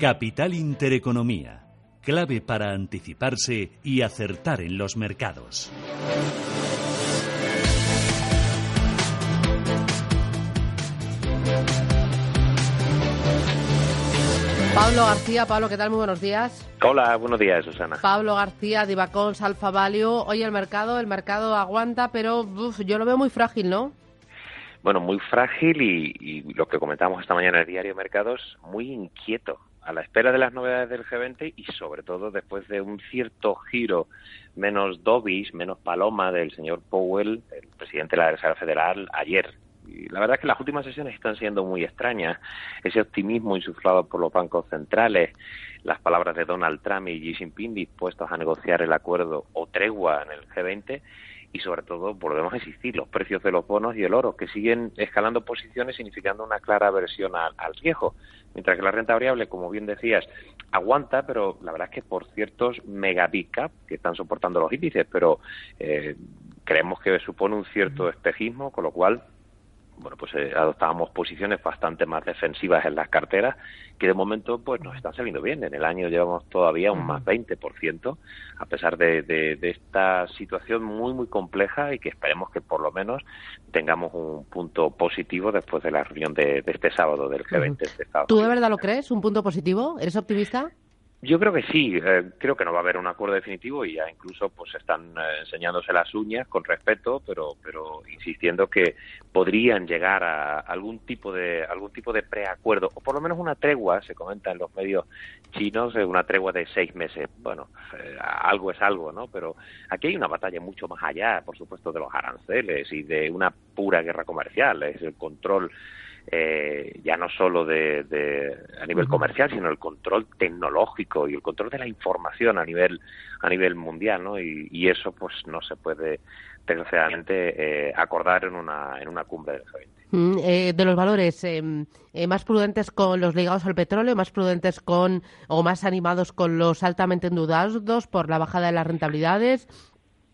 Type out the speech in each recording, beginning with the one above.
Capital Intereconomía, clave para anticiparse y acertar en los mercados. Pablo García, Pablo, ¿qué tal? Muy buenos días. Hola, buenos días, Susana. Pablo García, Divacons, Alfa Value. Hoy el mercado, el mercado aguanta, pero yo lo veo muy frágil, ¿no? Bueno, muy frágil y, y lo que comentamos esta mañana en el diario Mercados, muy inquieto a la espera de las novedades del G20 y sobre todo después de un cierto giro menos dovish, menos paloma del señor Powell, el presidente de la Reserva Federal, ayer. Y la verdad es que las últimas sesiones están siendo muy extrañas. Ese optimismo insuflado por los bancos centrales, las palabras de Donald Trump y Xi Jinping dispuestos a negociar el acuerdo o tregua en el G20 y sobre todo volvemos a insistir los precios de los bonos y el oro que siguen escalando posiciones significando una clara aversión al, al riesgo. Mientras que la renta variable como bien decías aguanta pero la verdad es que por ciertos mega cap que están soportando los índices pero eh, creemos que supone un cierto espejismo con lo cual bueno, pues eh, adoptábamos posiciones bastante más defensivas en las carteras que de momento pues nos están saliendo bien. En el año llevamos todavía un más 20%, a pesar de, de, de, esta situación muy, muy compleja y que esperemos que por lo menos tengamos un punto positivo después de la reunión de, de este sábado del G20 de Estados ¿Tú de verdad lo crees? ¿Un punto positivo? ¿Eres optimista? Yo creo que sí, eh, creo que no va a haber un acuerdo definitivo y ya incluso pues están eh, enseñándose las uñas con respeto, pero pero insistiendo que podrían llegar a algún tipo de algún tipo de preacuerdo o por lo menos una tregua, se comenta en los medios chinos, eh, una tregua de seis meses. Bueno, eh, algo es algo, ¿no? Pero aquí hay una batalla mucho más allá, por supuesto, de los aranceles y de una pura guerra comercial, es el control eh, ya no solo de, de, a nivel comercial, sino el control tecnológico y el control de la información a nivel a nivel mundial, ¿no? Y, y eso pues no se puede desgraciadamente eh, acordar en una en una cumbre del G20. Mm, eh, de los valores eh, eh, más prudentes con los ligados al petróleo, más prudentes con o más animados con los altamente endeudados por la bajada de las rentabilidades.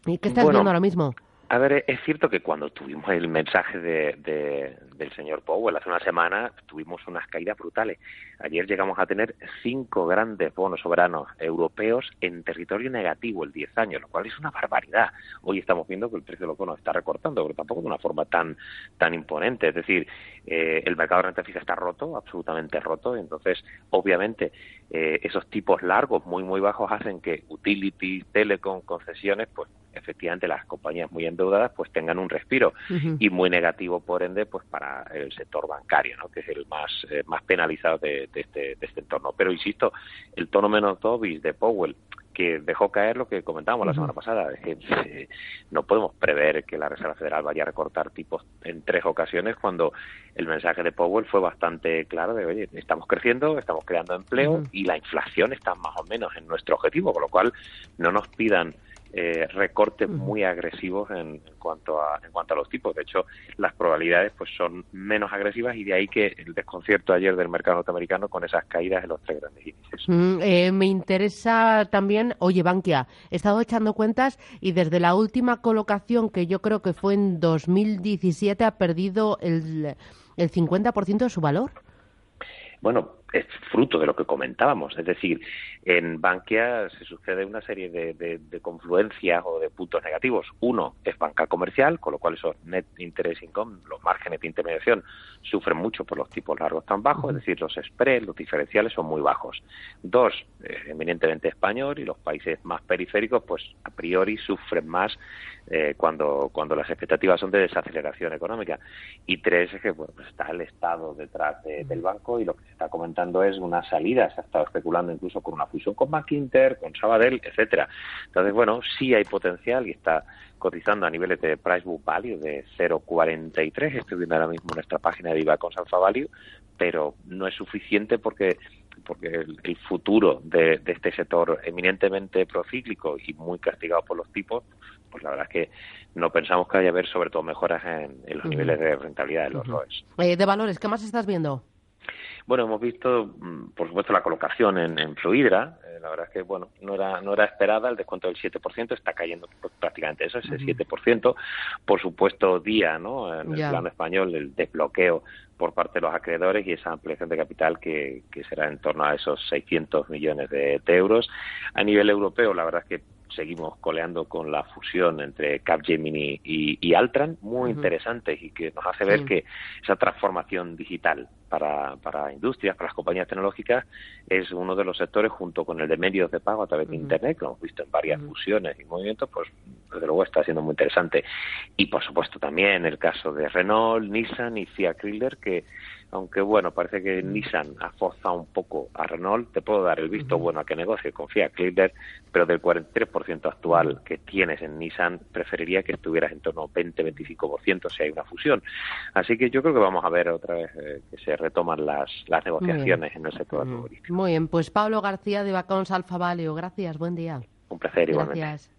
¿Y qué estás bueno, viendo ahora mismo? A ver, es cierto que cuando tuvimos el mensaje de, de, del señor Powell hace una semana, tuvimos unas caídas brutales. Ayer llegamos a tener cinco grandes bonos soberanos europeos en territorio negativo el 10 años, lo cual es una barbaridad. Hoy estamos viendo que el precio de los bonos está recortando, pero tampoco de una forma tan, tan imponente. Es decir, eh, el mercado de renta fija está roto, absolutamente roto, entonces, obviamente, eh, esos tipos largos, muy, muy bajos, hacen que utilities, telecom, concesiones, pues efectivamente las compañías muy endeudadas pues tengan un respiro uh -huh. y muy negativo por ende pues para el sector bancario no que es el más eh, más penalizado de, de, este de este entorno pero insisto el tono menos dovish de Powell que dejó caer lo que comentábamos la semana pasada, es que eh, no podemos prever que la Reserva Federal vaya a recortar tipos en tres ocasiones cuando el mensaje de Powell fue bastante claro de, oye, estamos creciendo, estamos creando empleo uh -huh. y la inflación está más o menos en nuestro objetivo, con lo cual no nos pidan eh, recortes muy agresivos en, en, cuanto a en cuanto a los tipos. De hecho, las probabilidades pues son menos agresivas y de ahí que el desconcierto ayer del mercado norteamericano con esas caídas en los tres grandes índices. Mm, eh, me interesa también, oye, Bankia, he estado echando cuentas y desde la última colocación que yo creo que fue en 2017 ha perdido el, el 50% de su valor. Bueno, es fruto de lo que comentábamos. Es decir, en Bankia se sucede una serie de, de, de, confluencias o de puntos negativos. Uno es banca comercial, con lo cual esos net interest income, los márgenes de intermediación, sufren mucho por los tipos largos tan bajos, es decir, los spreads, los diferenciales son muy bajos. Dos, eh, eminentemente español y los países más periféricos, pues a priori sufren más eh, cuando, cuando las expectativas son de desaceleración económica. Y tres, es que bueno, pues está el Estado detrás de, del banco y lo que se está comentando es una salida. Se ha estado especulando incluso con una fusión con Bankinter, con Sabadell, etcétera. Entonces, bueno, sí hay potencial y está cotizando a niveles de price book value de 0,43. Estoy viendo ahora mismo nuestra página de IVA con Alpha Value, pero no es suficiente porque porque el, el futuro de, de, este sector eminentemente procíclico y muy castigado por los tipos, pues la verdad es que no pensamos que haya haber sobre todo mejoras en, en los uh -huh. niveles de rentabilidad de los uh -huh. ROEs. Eh, de valores, ¿qué más estás viendo? Bueno, hemos visto, mm, por supuesto, la colocación en, en Fluidra. Eh, la verdad es que, bueno, no era, no era esperada. El descuento del 7% está cayendo prácticamente eso, ese 7%. Por supuesto, día, ¿no? En el plano español, el desbloqueo por parte de los acreedores y esa ampliación de capital que, que será en torno a esos 600 millones de, de euros. A nivel europeo, la verdad es que seguimos coleando con la fusión entre Capgemini y, y Altran, muy interesante y que nos hace ver que esa transformación digital para, para industrias, para las compañías tecnológicas, es uno de los sectores junto con el de medios de pago a través de Internet, que hemos visto en varias fusiones y movimientos, pues desde luego está siendo muy interesante. Y por supuesto también el caso de Renault, Nissan y Fiat Chrysler, que aunque bueno, parece que Nissan ha forzado un poco a Renault, te puedo dar el visto bueno a que negocie con Fiat Chrysler, pero del 43% actual que tienes en Nissan, preferiría que estuvieras en torno a 20-25% si hay una fusión. Así que yo creo que vamos a ver otra vez eh, que se retoman las, las negociaciones en el sector automovilístico. Muy bien, pues Pablo García de Bacons Alfa Valeo, gracias, buen día. Un placer, igualmente. Gracias.